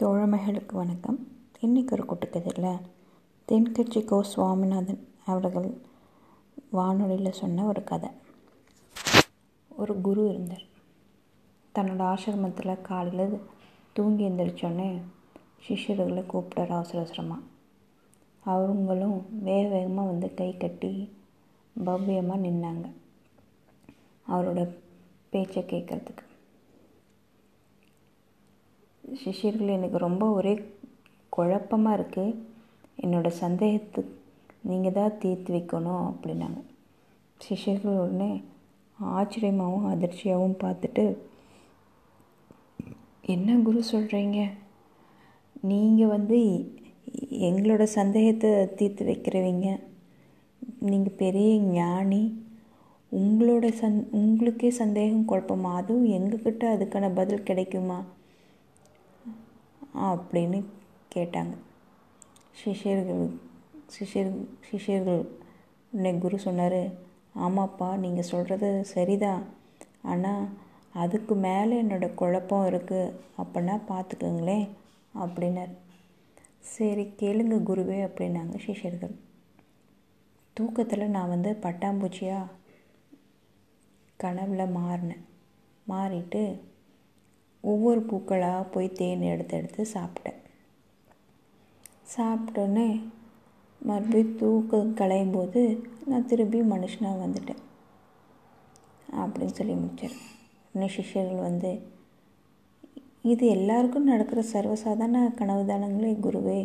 தோழமைகளுக்கு வணக்கம். இன்றைக்கி ஒரு குட்டுக்கதையில் தென்கட்சி கோ சுவாமிநாதன் அவர்கள் வானொலியில் சொன்ன ஒரு கதை. ஒரு குரு இருந்தார். தன்னோட ஆசிரமத்தில் காலையில் தூங்கி எழுந்திரிச்சோடனே சிஷ்யர்களை கூப்பிட்டார் அவசர அவசரமாக அவங்களும் வேக வேகமாக வந்து கை கட்டி பவ்யமாக நின்னாங்க. அவரோட பேச்சை கேட்குறதுக்கு. சிஷ்யர்கள் எனக்கு ரொம்ப ஒரே குழப்பமாக இருக்குது என்னோடய சந்தேகத்துக்கு நீங்கள் தான் தீர்த்து வைக்கணும் அப்படின்னாங்க. சிஷ்யர்கள் உடனே ஆச்சரியமாகவும் அதிர்ச்சியாகவும் பார்த்துட்டு என்ன குரு சொல்கிறீங்க நீங்கள் வந்து எங்களோட சந்தேகத்தை தீர்த்து வைக்கிறவங்க. நீங்கள் பெரிய ஞானி. உங்களோட சந் உங்களுக்கே சந்தேகம் குழப்பமா? அதுவும் எங்ககிட்ட அதுக்கான பதில் கிடைக்குமா? அப்படின்னு கேட்டாங்க. சிஷியர்கள் சிஷ்யர் சிஷியர்கள். உன்னை குரு சொன்னார் ஆமாப்பா நீங்கள் சொல்கிறது சரிதான் ஆனால் அதுக்கு மேலே என்னோடய குழப்பம் இருக்குது அப்படின்னா பார்த்துக்கோங்களேன் அப்படின்னார். சரி கேளுங்க குருவே அப்படின்னாங்க சிஷியர்கள். தூக்கத்தில் நான் வந்து பட்டாம்பூச்சியாக கனவில் மாறினேன். மாறிட்டு ஒவ்வொரு பூக்களாக போய் தேன் எடுத்து எடுத்து சாப்பிட்டேன். சாப்பிட்டோன்னே மறுபடியும் தூக்கம் களையும் போது நான் திரும்பி மனுஷனாக வந்துட்டேன். அப்படின்னு சொல்லி முடிச்சார் உடனே சிஷ்யர்கள் வந்து இது எல்லாருக்கும் நடக்கிற சர்வசாதாரண கனவு தானங்களே குருவே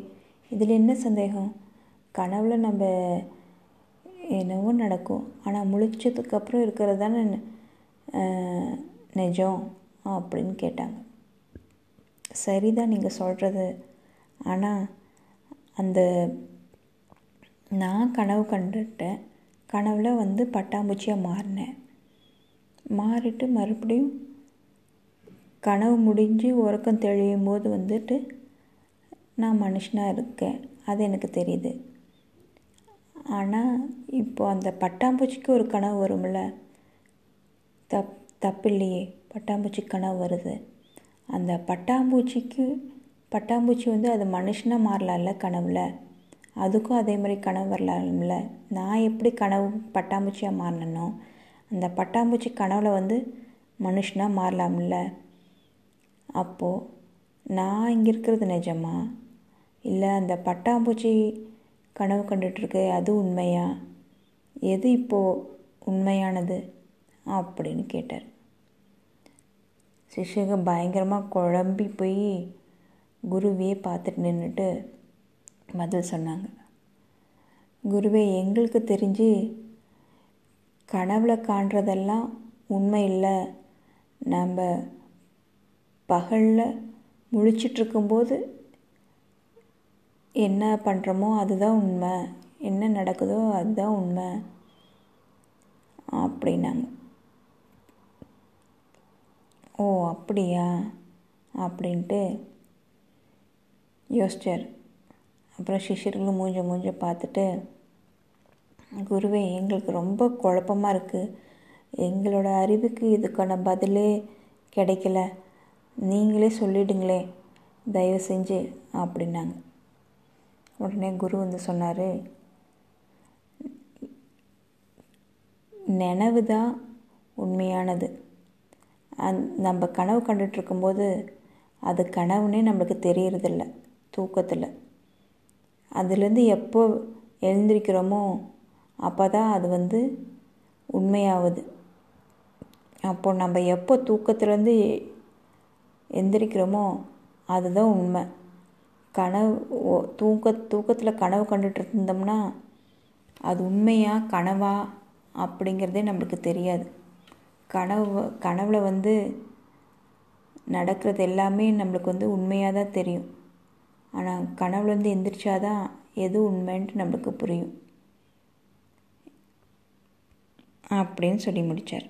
இதில் என்ன சந்தேகம்? கனவுல நம்ம என்னவோ நடக்கும். ஆனால் முழிச்சதுக்கப்புறம் இருக்கிறது தானே நிஜம். அப்படின்னு கேட்டாங்க. சரிதான் நீங்கள் சொல்கிறது ஆனால் அந்த நான் கனவு கண்டுட்டேன் கனவில் வந்து பட்டாம்பூச்சியாக மாறினேன். மாறிட்டு மறுபடியும் கனவு முடிஞ்சு உறக்கம் தெளியும் போது வந்துட்டு நான் மனுஷனாக இருக்கேன். அது எனக்கு தெரியுது. ஆனால் இப்போ அந்த பட்டாம்பூச்சிக்கு ஒரு கனவு வரும்ல? தப் தப்பில்லையே. பட்டாம்பூச்சி கனவு வருது. அந்த பட்டாம்பூச்சிக்கு பட்டாம்பூச்சி வந்து அது மனுஷனாக மாறலாம்ல கனவில்? அதுக்கும் அதே மாதிரி கனவு வரலாம்ல? நான் எப்படி கனவு பட்டாம்பூச்சியாக மாறினோ அந்த பட்டாம்பூச்சி கனவில் வந்து மனுஷனாக மாறலாம்ல? அப்போது நான் இங்கே இருக்கிறது நிஜமா? இல்லை அந்த பட்டாம்பூச்சி கனவு கண்டுட்ருக்கு அது உண்மையா? எது இப்போது உண்மையானது? அப்படின்னு கேட்டார். சிஷ்யக பயங்கரமாக குழம்பி போய் குருவையே பார்த்துட்டு நின்றுட்டு பதில் சொன்னாங்க. குருவே எங்களுக்கு தெரிஞ்சு கனவுல காண்றதெல்லாம் உண்மை இல்லை. நம்ம பகலில் முழிச்சிட்ருக்கும்போது என்ன பண்ணுறோமோ அதுதான் உண்மை. என்ன நடக்குதோ அதுதான் உண்மை. அப்படின்னாங்க. ஓ அப்படியா? அப்படின்ட்டு யோசிச்சார். அப்புறம் சிஷ்யர்களும் மூஞ்ச மூஞ்ச பார்த்துட்டு குருவே எங்களுக்கு ரொம்ப குழப்பமாக இருக்குது எங்களோட அறிவுக்கு இதுக்கான பதிலே கிடைக்கல. நீங்களே சொல்லிடுங்களே தயவு செஞ்சு அப்படின்னாங்க. உடனே குரு வந்து சொன்னார் நினைவு தான் உண்மையானது. அந் நம்ம கனவு கண்டுட்ருக்கும்போது அது கனவுனே நம்மளுக்கு தெரியறதில்ல தூக்கத்தில். அதுலேருந்து எப்போ எழுந்திரிக்கிறோமோ அப்போ தான் அது வந்து உண்மையாகுது அப்போ நம்ம எப்போ தூக்கத்துலேருந்து எந்திரிக்கிறோமோ அதுதான் உண்மை. கனவு தூக்க தூக்கத்தில் கனவு கண்டுட்டு இருந்தோம்னா அது உண்மையாக கனவா அப்படிங்கிறதே நம்மளுக்கு தெரியாது. கனவு கனவுல வந்து நடக்கிறது எல்லாமே நம்மளுக்கு வந்து உண்மையாக தான் தெரியும் ஆனால் கனவுலேருந்து எந்திரிச்சாதான் எது உண்மைன்ட்டு நம்மளுக்கு புரியும். அப்படின்னு சொல்லி முடித்தார்